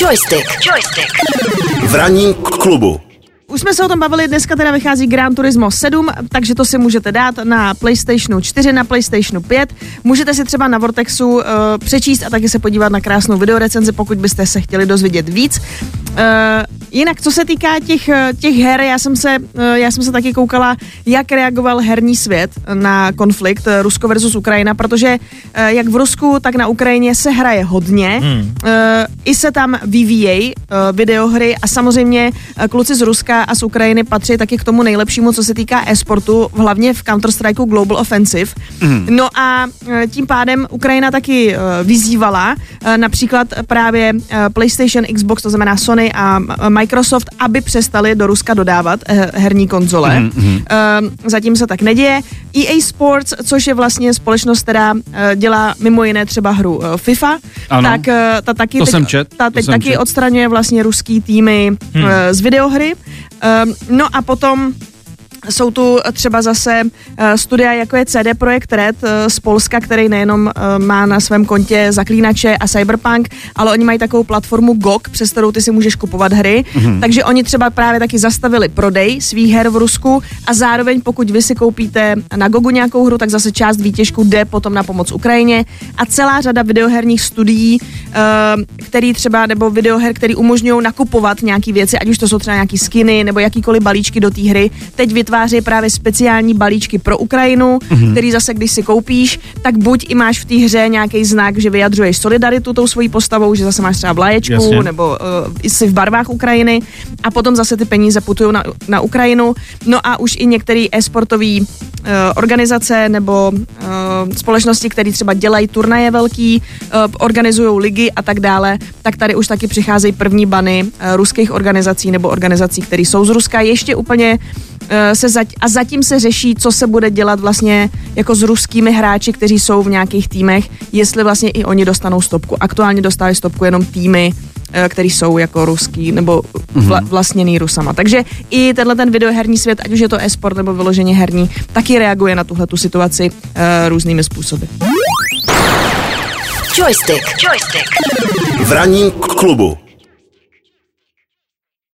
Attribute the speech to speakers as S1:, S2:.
S1: Joystick. Joystick.
S2: V ranním klubu.
S3: Už jsme se o tom bavili, dneska teda vychází Gran Turismo 7, takže to si můžete dát na PlayStationu 4, na PlayStationu 5. Můžete si třeba na Vortexu uh, přečíst a taky se podívat na krásnou videorecenzi, pokud byste se chtěli dozvědět víc. Uh, jinak, co se týká těch, eh, těch her, já jsem, se, uh, já jsem se taky koukala, jak reagoval herní svět na konflikt Rusko versus Ukrajina, protože uh, jak v Rusku, tak na Ukrajině se hraje hodně. Hmm. Uh, I se tam vyvíjejí uh, videohry a samozřejmě uh, kluci z Ruska a z Ukrajiny patří taky k tomu nejlepšímu, co se týká e-sportu, hlavně v Counter-Strike Global Offensive. Mm. No a e, tím pádem Ukrajina taky e, vyzývala e, například právě PlayStation, Xbox, to znamená Sony a Microsoft, aby přestali do Ruska dodávat herní konzole. Mm-hmm. Zatím se tak neděje. EA Sports, což je vlastně společnost, která dělá mimo jiné třeba hru FIFA, ano. tak ta taky
S4: to
S3: teď,
S4: jsem čet,
S3: ta teď
S4: to
S3: taky
S4: čet.
S3: odstraňuje vlastně ruský týmy hmm. z videohry. No a potom jsou tu třeba zase uh, studia, jako je CD Projekt Red uh, z Polska, který nejenom má na svém kontě zaklínače a Cyberpunk, ale oni mají takovou platformu GOG, přes kterou ty si můžeš kupovat hry. Mm-hmm. Takže oni třeba právě taky zastavili prodej svých her v Rusku a zároveň pokud vy si koupíte na GOGu nějakou hru, tak zase část výtěžku jde potom na pomoc Ukrajině a celá řada videoherních studií, který třeba, nebo videoher, který umožňují nakupovat nějaké věci, ať už to jsou třeba nějaký skiny nebo jakýkoliv balíčky do té hry, teď vytváří právě speciální balíčky pro Ukrajinu, mm-hmm. který zase, když si koupíš, tak buď i máš v té hře nějaký znak, že vyjadřuješ solidaritu tou svojí postavou, že zase máš třeba vlaječku Jasně. nebo uh, jsi v barvách Ukrajiny a potom zase ty peníze putují na, na Ukrajinu. No a už i některé e-sportové uh, organizace nebo uh, společnosti, které třeba dělají turnaje velký, uh, organizují ligy a tak dále, tak tady už taky přicházejí první bany uh, ruských organizací nebo organizací, které jsou z Ruska. Ještě úplně se zať, a zatím se řeší, co se bude dělat vlastně jako s ruskými hráči, kteří jsou v nějakých týmech, jestli vlastně i oni dostanou stopku. Aktuálně dostávají stopku jenom týmy, který jsou jako ruský nebo vla, vlastněný Rusama. Takže i tenhle ten videoherní svět, ať už je to e-sport nebo vyloženě herní, taky reaguje na tuhle tu situaci uh, různými způsoby.
S1: Joystick. Joystick.
S2: V ranním klubu.